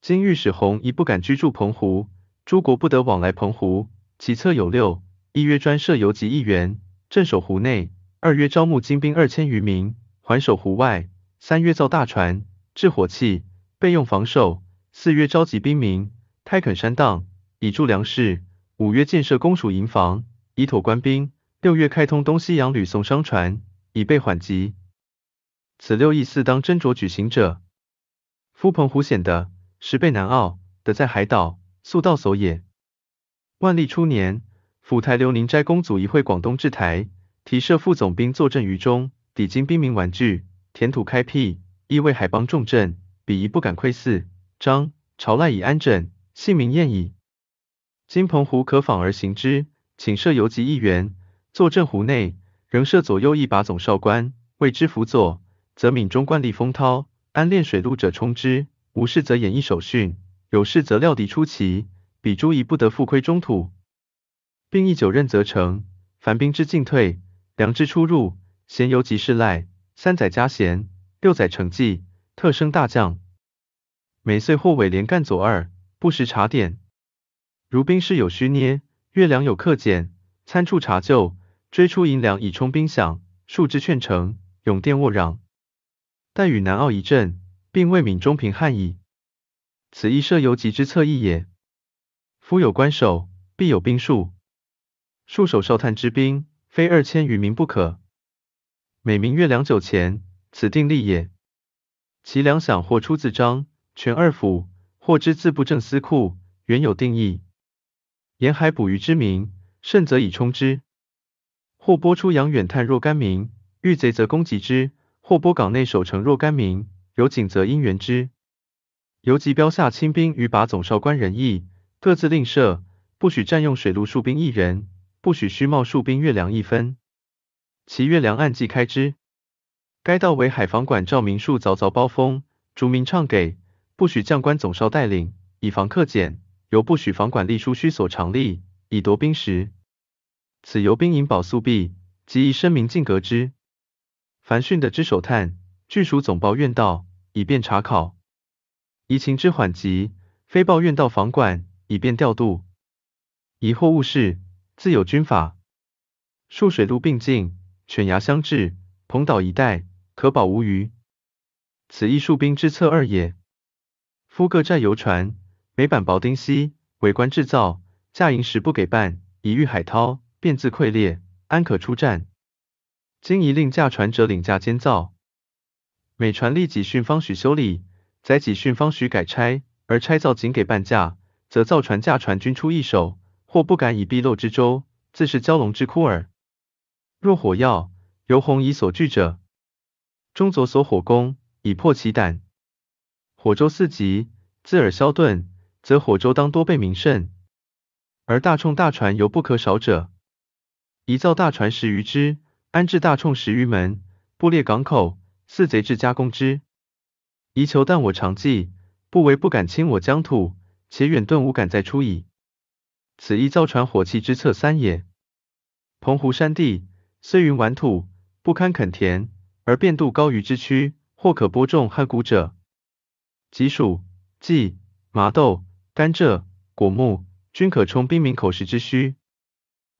今御史洪仪不敢居住澎湖，诸国不得往来澎湖，其策有六：一曰专设游击一员，镇守湖内。二曰招募精兵二千余名，环守湖外；三曰造大船，制火器，备用防守；四曰召集兵民，开垦山荡，以助粮食；五曰建设公署营房，以妥官兵；六月开通东西洋吕宋商船，以备缓急。此六义四当斟酌举行者。夫澎湖险的，十倍南澳得在海岛，速道所也。万历初年，府台刘宁斋公祖一会广东制台。提设副总兵坐镇于中，抵金兵民玩具，填土开辟，亦为海邦重镇，彼夷不敢窥伺。张朝赖以安枕，姓名晏矣。金澎湖可访而行之，请设游击一员，坐镇湖内，仍设左右一把总哨官，为之辅佐，则闽中惯例风涛，安练水陆者冲之，无事则演一手训，有事则料敌出奇，彼诸夷不得复窥中土。并一九任则成，凡兵之进退，粮之出入，咸游及事赖，三载加衔，六载承继，特升大将。每岁或委连干左二，不时查点。如兵士有虚捏，月粮有克减，参处查救，追出银两以充兵饷，数之劝成，永殿沃壤。待与南澳一阵，并未闽中平汉矣。此亦设游击之策议也。夫有关守，必有兵数。戍守哨探之兵，非二千余名不可。每名月粮九钱，此定例也。其粮饷或出自章、全二府，或之自布政司库，原有定义。沿海捕鱼之民，甚则以充之；或拨出洋远探若干名，遇贼则攻击之；或拨港内守城若干名，有警则应援之。游击标下亲兵与把总哨官人役，各自另设，不许占用水陆戍兵一人。不许虚冒戍兵月粮一分，其月粮按计开支。该道为海防管照明数凿凿包封，逐名唱给，不许将官总哨带领，以防克减。尤不许防管吏书虚所常例，以夺兵时。此由兵营保宿弊，即宜声明禁革之。凡训的之守探，据属总报院道，以便查考。移情之缓急，非报院道防管，以便调度。疑惑物事。自有军法，戍水陆并进，犬牙相制，彭岛一带可保无虞。此亦戍兵之策二也。夫各寨游船，每板薄丁稀，为官制造，价银十不给半，以御海涛，便自溃裂，安可出战？今宜令驾船者领驾监造，每船立己训方许修理，载己训方许改差，而拆造仅给半价，则造船驾船均出一手。或不敢以敝漏之舟，自是蛟龙之窟耳。若火药，由红夷所惧者，中左所火攻，以破其胆。火舟四级，自尔消遁，则火舟当多被民甚。而大冲大船犹不可少者，宜造大船十余只，安置大冲十余门，布列港口，四贼至加攻之。宜求但我常计，不为不敢侵我疆土，且远遁无敢再出矣。此亦造船火器之策三也。澎湖山地虽云顽土，不堪垦田，而遍度高于之区，或可播种汉谷者，即薯、稷、麻豆、甘蔗、果木，均可充兵民口食之需。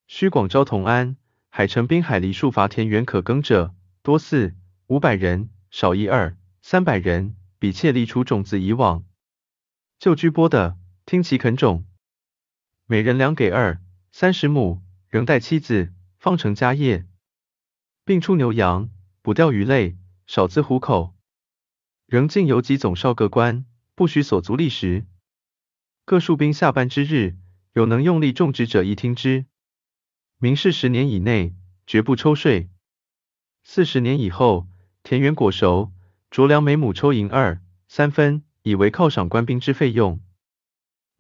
须广招同安、海城滨海梨树伐田园可耕者，多四五百人，少一二三百人，比切力出种子以往。就居播的，听其垦种。每人粮给二三十亩，仍带妻子，方成家业，并出牛羊，捕钓鱼类，少资糊口。仍进游击总哨各官，不许所足利食。各戍兵下班之日，有能用力种植者，一听之。明示十年以内，绝不抽税。四十年以后，田园果熟，着粮每亩抽银二三分，以为犒赏官兵之费用，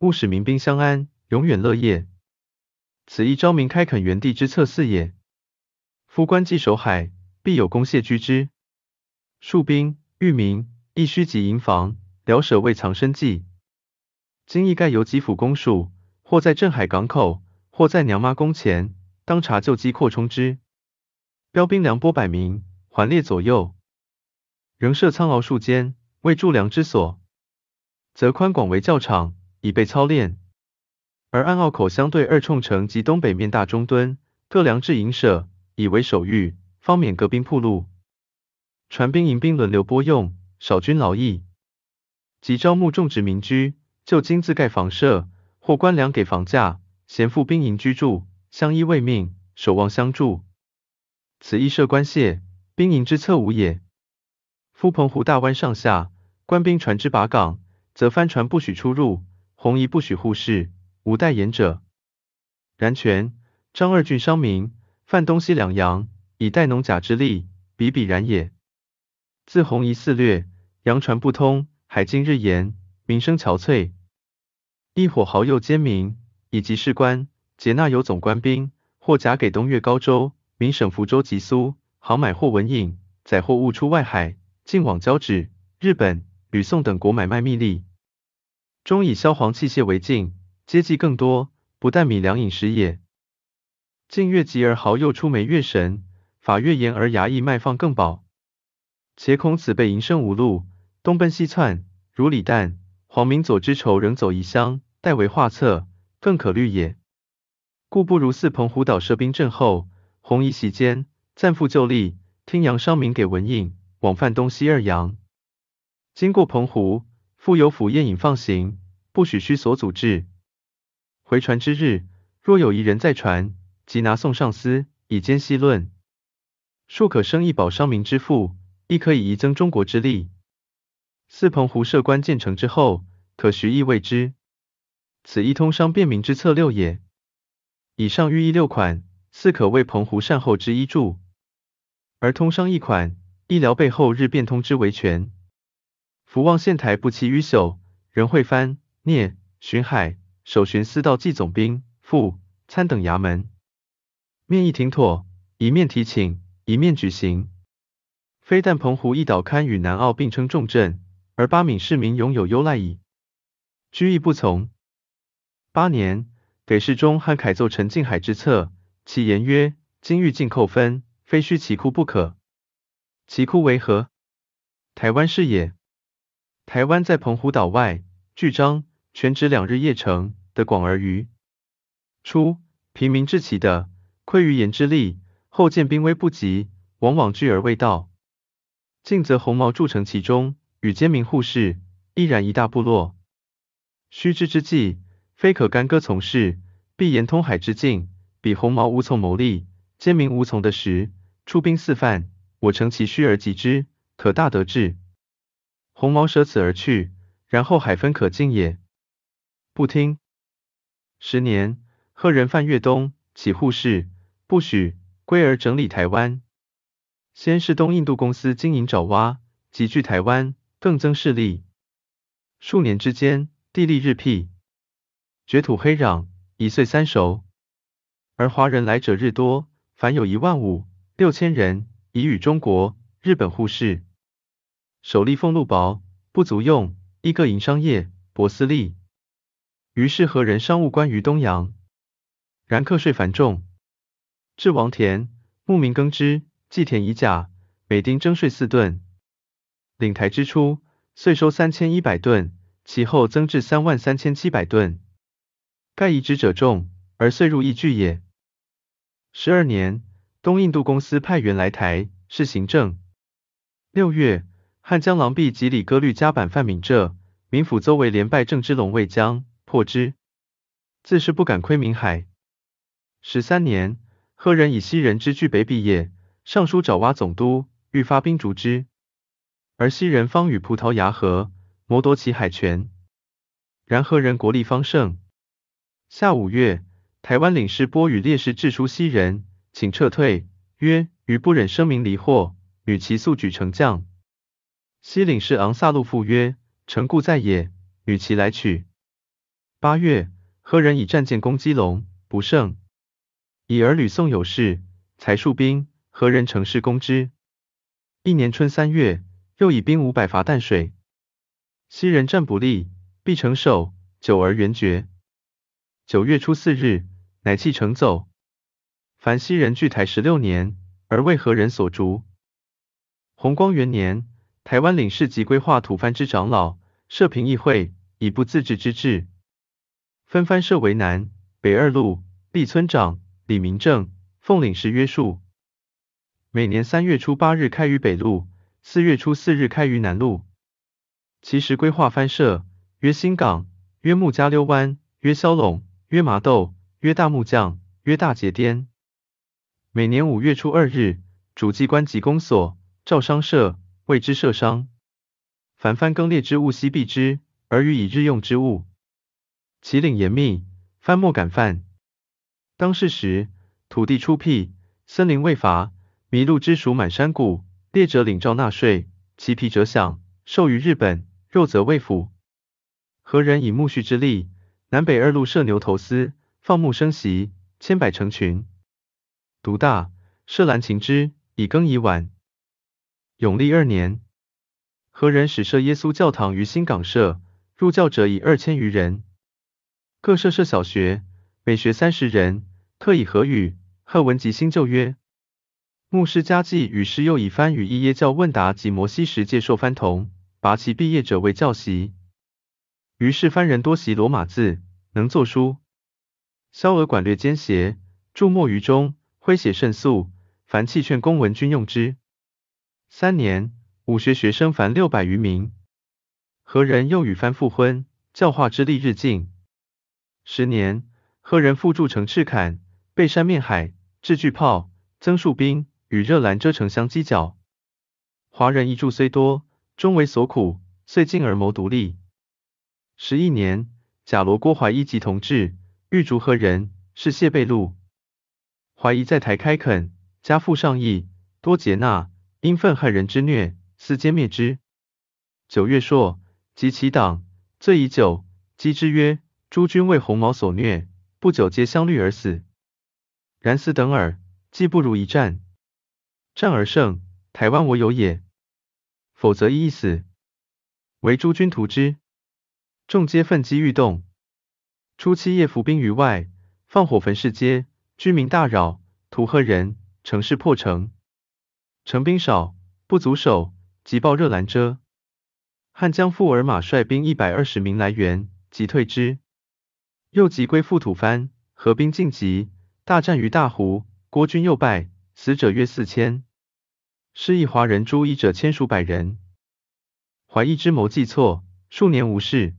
务使民兵相安。永远乐业，此一昭明开垦园地之策四也。夫官既守海，必有公械居之。戍兵、御民亦须及营房，辽舍未藏身计。今亦盖由吉府公署，或在镇海港口，或在娘妈宫前，当查旧机扩充之。标兵粮拨百名，环列左右，仍设仓坳数间，为贮粮之所，则宽广为教场，以备操练。而暗澳口相对二冲城及东北面大中墩，各粮置营舍，以为守御，方免各兵铺路。传兵营兵轮流拨用，少军劳役。即招募种植民居，就金自盖房舍，或官粮给房价，闲赴兵营居住，相依为命，守望相助。此亦设官械、兵营之策无也。夫澎湖大湾上下，官兵船只把港，则帆船不许出入，红夷不许护市。无代言者，然权、张二郡商民泛东西两洋，以代农甲之力，比比然也。自红夷肆掠，洋船不通，海禁日严，民生憔悴。一伙好友奸民，以及士官，劫纳有总官兵，或甲给东越高州、闽省福州及苏，航买货文印，载货物出外海，进往交趾、日本、吕宋等国买卖密利。中以萧黄器械为禁，接济更多，不但米粮饮食也。晋越急而豪又出煤越神，法越严而衙役卖放更饱。且恐此辈营生无路，东奔西窜，如李旦、黄明佐之仇仍走异乡，代为画策，更可虑也。故不如似澎湖岛设兵阵后，红夷席间，暂复旧例，听洋商民给文印，往返东西二洋。经过澎湖，复有府宴饮放行，不许虚所阻滞。回船之日，若有一人在船，即拿送上司，以兼细论。庶可生一保商民之富，亦可以移增中国之力。四澎湖设关建成之后，可徐意谓之。此一通商便民之策六也。以上寓意六款，四可谓澎湖善后之一助。而通商一款，医疗背后日变通之为权。福望县台不期于朽，任会藩、聂、巡海、守巡司道济总兵、副参等衙门。面议停妥，一面提请，一面举行。非但澎湖一岛堪与南澳并称重镇，而八闽市民拥有优赖矣。居意不从。八年，给事中汉凯奏陈进海之策，其言曰：今欲进扣分，非须其库不可。其库为何？台湾是也。台湾在澎湖岛外，据章全职两日夜程，得广而渔。初，平民至其的。愧于言之力，后见兵威不及，往往拒而未到。近则鸿毛筑城其中，与奸民互市，亦然一大部落。须知之计，非可干戈从事，必沿通海之境，彼鸿毛无从谋利，奸民无从的时，出兵四犯，我乘其虚而击之，可大得志。鸿毛舍此而去，然后海分可进也。不听。十年，赫人犯越东，起护市。不许归而整理台湾。先是东印度公司经营爪哇，集聚台湾，更增势力。数年之间，地利日辟，掘土黑壤，一岁三熟。而华人来者日多，凡有一万五六千人，已与中国、日本互市。首例俸禄薄，不足用，亦各营商业，博私利。于是何人商务官于东洋？然课税繁重。至王田，牧民耕织，祭田以甲，每丁征税四吨。领台之初，岁收三千一百吨，其后增至三万三千七百吨。盖移植者众，而岁入亦巨也。十二年，东印度公司派员来台，是行政。六月，汉江狼筚及李歌律加版范敏浙，民府邹为连败郑之龙未将，破之。自是不敢窥闽海。十三年。赫人以西人之据北毕业，上书爪哇总督，欲发兵逐之。而西人方与葡萄牙和，谋夺其海权。然何人国力方盛。下五月，台湾领事波与烈士致书西人，请撤退，曰：余不忍声名离祸，与其速举成将。西领事昂萨路复曰：臣故在也，与其来取。八月，何人以战舰攻击龙，不胜。以儿吕宋有事，才戍兵，何人乘势攻之？一年春三月，又以兵五百伐淡水。西人战不利，必成守，久而援绝。九月初四日，乃弃城走。凡西人据台十六年，而为何人所逐？弘光元年，台湾领事及规划土藩之长老，设评议会，以不自治之志。分藩设为南北二路，立村长。李明正奉领事约束，每年三月初八日开于北路，四月初四日开于南路。其时规划藩设，约新港，约木加溜湾，约骁陇，约麻豆，约大木匠，约大节颠。每年五月初二日，主机关及公所，照商社，谓之社商。凡藩更列之物，悉避之，而予以日用之物。其领严密，藩莫敢犯。当世时，土地出辟，森林未伐，麋鹿之属满山谷，猎者领诏纳税，其皮者享，授于日本，肉则未腐。何人以木畜之力，南北二路设牛头司，放牧生息，千百成群。独大，设兰禽之，以更以晚。永历二年，何人始设耶稣教堂于新港社，入教者以二千余人。各设设小学，每学三十人，课以何语、贺文及新旧约。牧师家祭与师又以番与一耶教问答及摩西十诫授番童，拔其毕业者为教习。于是番人多习罗马字，能作书。萧俄管略兼协，注墨于中，挥写甚速，凡弃劝公文均用之。三年，武学学生凡六百余名。何人又与番复婚，教化之力日进。十年，何人复筑城赤坎，背山面海，置巨炮，增戍兵，与热兰遮城相犄角。华人一助虽多，终为所苦，遂进而谋独立。十一年，贾罗郭怀一及同治，欲逐何人，是谢贝禄。怀疑在台开垦，家父上义，多劫纳，因愤害人之虐，私歼灭之。九月朔，及其党，罪已久，击之曰。诸君为鸿毛所虐，不久皆相虑而死。然死等耳，既不如一战。战而胜，台湾我有也；否则一一死。为诸君图之。众皆奋激欲动。初七夜伏兵于外，放火焚市街，居民大扰，屠何人，城市破城。城兵少，不足守，即报热兰遮。汉将富尔马率兵一百二十名来援，即退之。又即归复吐蕃，合兵进击，大战于大湖，郭军又败，死者约四千。失意华人诛一者千数百人。怀疑之谋计错，数年无事。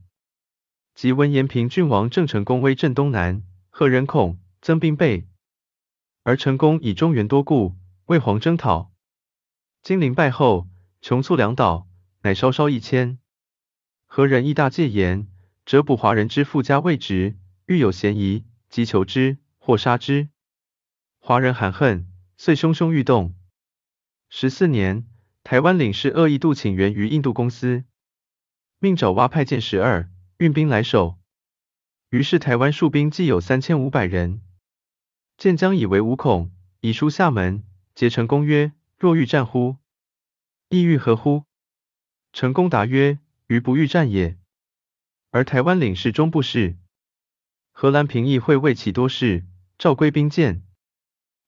及闻延平郡王郑成功威震东南，贺人恐，增兵备。而成功以中原多故，为皇征讨。金陵败后，穷促粮岛，乃稍稍一千。何人亦大戒严，折捕华人之富家位职。欲有嫌疑，即求之，或杀之。华人含恨，遂汹汹欲动。十四年，台湾领事恶意度请援于印度公司，命爪哇派舰十二，运兵来守。于是台湾戍兵计有三千五百人。建将以为无恐，以书厦门，结成公曰：若欲战乎？意欲何乎？成功答曰：余不欲战也。而台湾领事终不事。荷兰平议会为其多事，召归兵谏。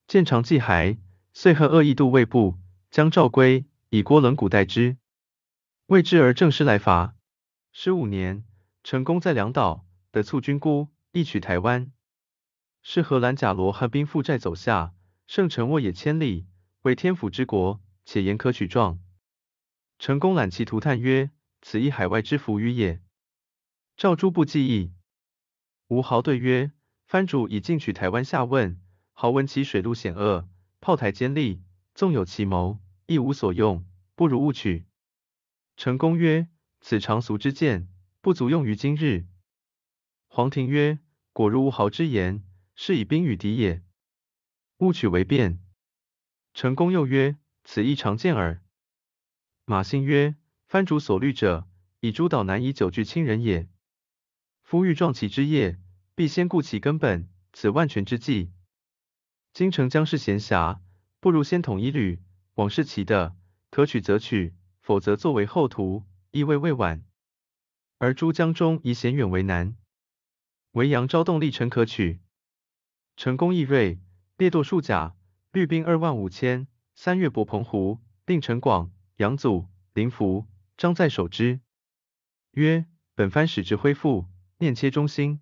见长记骸，遂恨恶意度未部，将召归，以郭冷古代之。未知而正师来伐。十五年，成功在两岛得促军孤，一取台湾。是荷兰甲罗汉兵负债走下，圣城沃野千里，为天府之国，且言可取状。成功览其图叹曰：此一海外之福于也。赵诸不记忆。吴豪对曰：“藩主已进取台湾下问，豪闻其水路险恶，炮台坚利，纵有奇谋，亦无所用，不如勿取。”成功曰：“此常俗之见，不足用于今日。”黄庭曰：“果如吴豪之言，是以兵与敌也。勿取为变。”成功又曰：“此亦常见耳。”马信曰：“藩主所虑者，以诸岛难以久聚亲人也。”夫欲壮其之业，必先固其根本，此万全之计。京城将是闲暇，不如先统一旅，往视其的，可取则取，否则作为后图，亦未未晚。而诸江中以险远为难，维扬昭动力臣可取。成功易锐，列舵数甲，律兵二万五千。三月博澎湖，令陈广、杨祖、林福、张在守之，曰：本番使之恢复。念切忠心，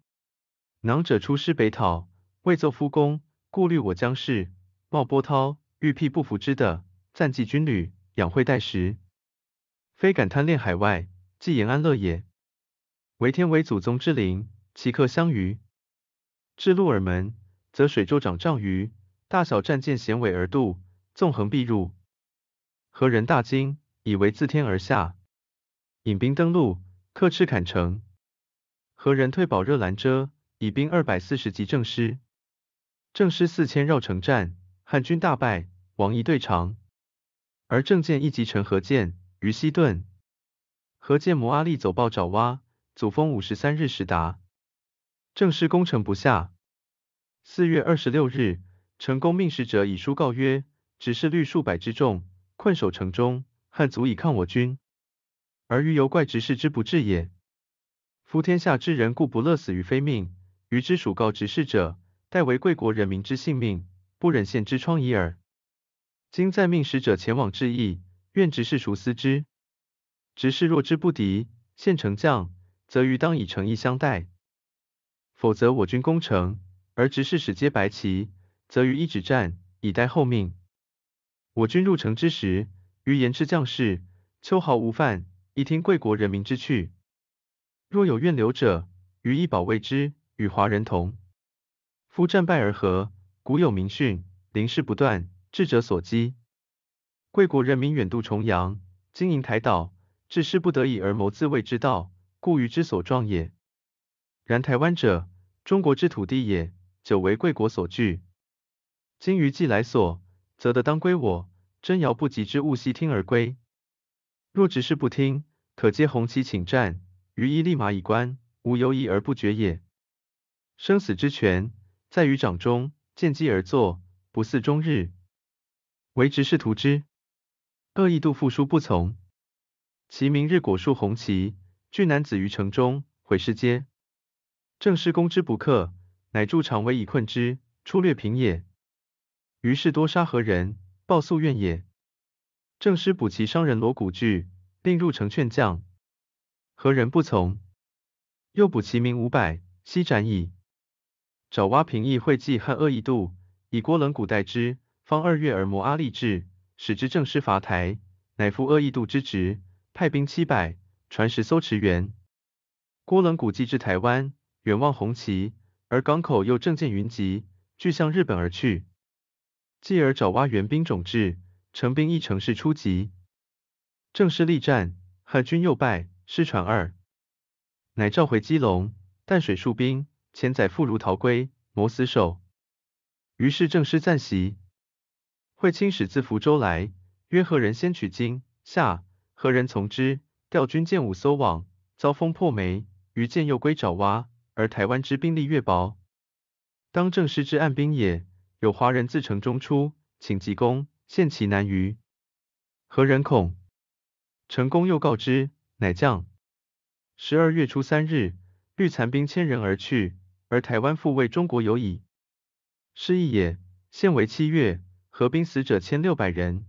囊者出师北讨，未奏夫公，顾虑我将士。冒波涛，欲辟不服之的，暂记军旅，养晦待时。非敢贪恋海外，既延安乐也。为天为祖宗之灵，其客相与。至鹿耳门，则水舟长丈余，大小战舰衔尾而渡，纵横必入。何人大惊，以为自天而下，引兵登陆，克赤坎城。何人退保热兰遮，以兵二百四十级正师，正师四千绕城战，汉军大败，王仪退长。而正建一级陈何健于西顿，何健摩阿力走报爪哇，祖封五十三日时达。正师攻城不下，四月二十六日，成功命使者以书告曰：执事率数百之众，困守城中，汉足以抗我军。而余犹怪执事之不至也。夫天下之人固不乐死于非命，余之属告执事者，待为贵国人民之性命，不忍献之疮矣耳。今再命使者前往致意，愿执事孰思之？执事若之不敌，献城将，则余当以诚意相待；否则我军攻城，而执事使皆白旗，则余一指战，以待后命。我军入城之时，余言之将士，秋毫无犯，以听贵国人民之去。若有愿留者，余亦保卫之，与华人同。夫战败而和，古有明训，临事不断，智者所积。贵国人民远渡重洋，经营台岛，致师不得已而谋自卫之道，故余之所壮也。然台湾者，中国之土地也，久为贵国所据。今于既来所，则得当归我，真遥不及之物悉听而归。若执事不听，可接红旗请战。余一立马以观，无犹疑而不决也。生死之权，在于掌中，见机而作，不似终日。唯执事图之，恶意度复书不从。其明日果树红旗，巨男子于城中，毁世皆。正师攻之不克，乃助长威以困之，出略平也。于是多杀何人，报宿怨也。正师补其伤人锣鼓具，令入城劝将。何人不从？又补其名五百，悉斩矣。爪哇平邑会稽和恶意度，以郭冷古代之，方二月而摩阿力至，使之正师伐台，乃复恶意度之职，派兵七百，传十艘驰援。郭冷古既至台湾，远望红旗，而港口又正见云集，俱向日本而去。继而爪哇援兵种至，成兵一城市初级，正式力战，汉军又败。失传二，乃召回基隆，淡水戍兵，千载妇孺逃归，谋死守。于是正师暂袭。会清使自福州来，约何人先取经，下何人从之，调军舰五艘往，遭风破没，余舰又归爪哇，而台湾之兵力越薄。当正师之暗兵也，有华人自城中出，请急攻，陷其难虞。何人恐？成功又告之。乃降。十二月初三日，率残兵千人而去，而台湾复为中国有矣。是亦也。现为七月，合兵死者千六百人。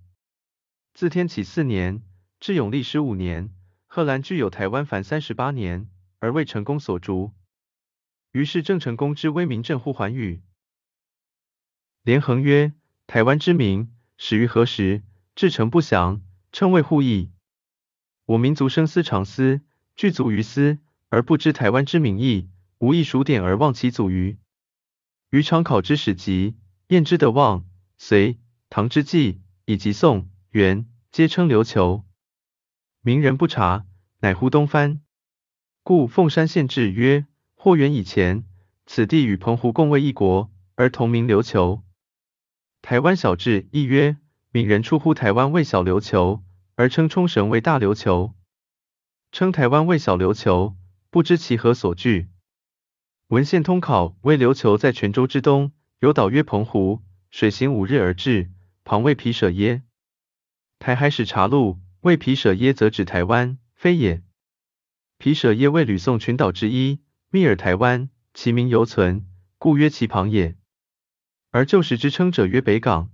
自天启四年至永历十五年，贺兰具有台湾凡三十八年，而未成功所逐。于是郑成功之威名震乎寰宇。连横曰：台湾之名始于何时？至诚不详，称谓互议。我民族生思长思，具足于斯，而不知台湾之名义，无一数点而忘其祖于。于常考之史籍，验之得望，隋、唐之际，以及宋、元，皆称琉球。明人不察，乃呼东藩。故凤山县志曰：或元以前，此地与澎湖共为一国，而同名琉球。台湾小志亦曰：闽人出乎台湾为小琉球。而称冲绳为大琉球，称台湾为小琉球，不知其何所据。文献通考为琉球在泉州之东，有岛曰澎湖，水行五日而至，旁为皮舍耶。台海史查录为皮舍耶，则指台湾，非也。皮舍耶为吕宋群岛之一，密尔台湾，其名犹存，故曰其旁也。而旧时之称者曰北港。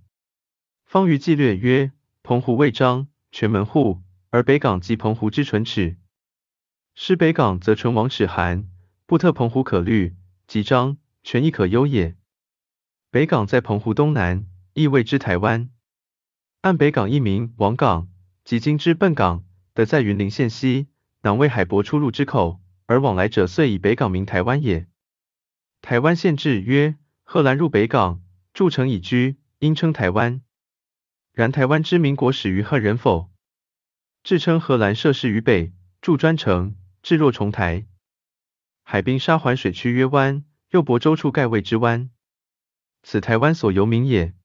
方于纪略曰：澎湖未章。全门户，而北港即澎湖之唇齿。失北港，则唇亡齿寒，不特澎湖可虑，即张全亦可忧也。北港在澎湖东南，亦谓之台湾。按北港一名王港，即今之笨港，得在云林县西，南为海舶出入之口，而往来者遂以北港名台湾也。台湾县志曰：贺兰入北港，筑城以居，因称台湾。然台湾之民国始于赫人否？自称荷兰设市于北，筑专城，置若重台。海滨沙环水区曰湾，又亳州处盖谓之湾。此台湾所由名也。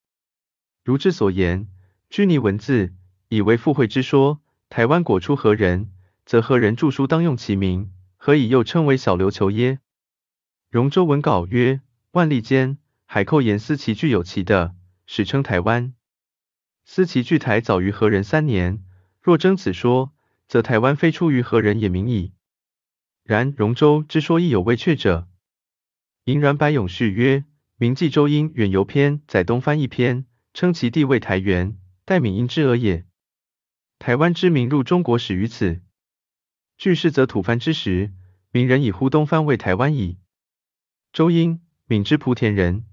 如之所言，居尼文字，以为附会之说。台湾果出何人，则何人著书当用其名，何以又称为小琉球耶？荣州文稿曰：万历间，海寇言思齐具有其的，史称台湾。思其据台早于何人三年，若争此说，则台湾非出于何人也明矣。然荣州之说亦有未确者。银阮百永续曰：明记周英远游篇载东番一篇，称其地为台原，待闽因之耳也。台湾之名入中国始于此。据是则吐蕃之时，明人以呼东番为台湾矣。周英，闽之莆田人。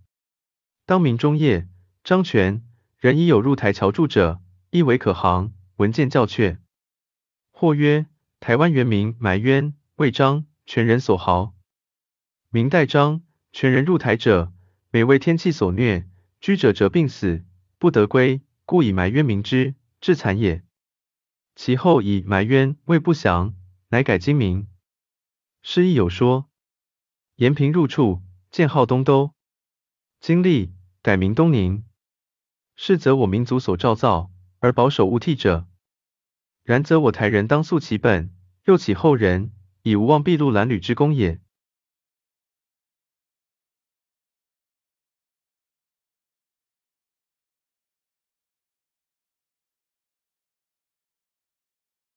当明中叶，张权人已有入台侨住者，亦为可行，文见较确。或曰：台湾原名埋渊。为张全人所豪。明代张全人入台者，每为天气所虐，居者则病死，不得归，故以埋冤名之，至惨也。其后以埋冤为不祥，乃改今名。诗亦有说：延平入处，建号东都。经历改名东宁。是则我民族所造造，而保守勿替者。然则我台人当肃其本，又启后人。以无忘筚路蓝缕之功也。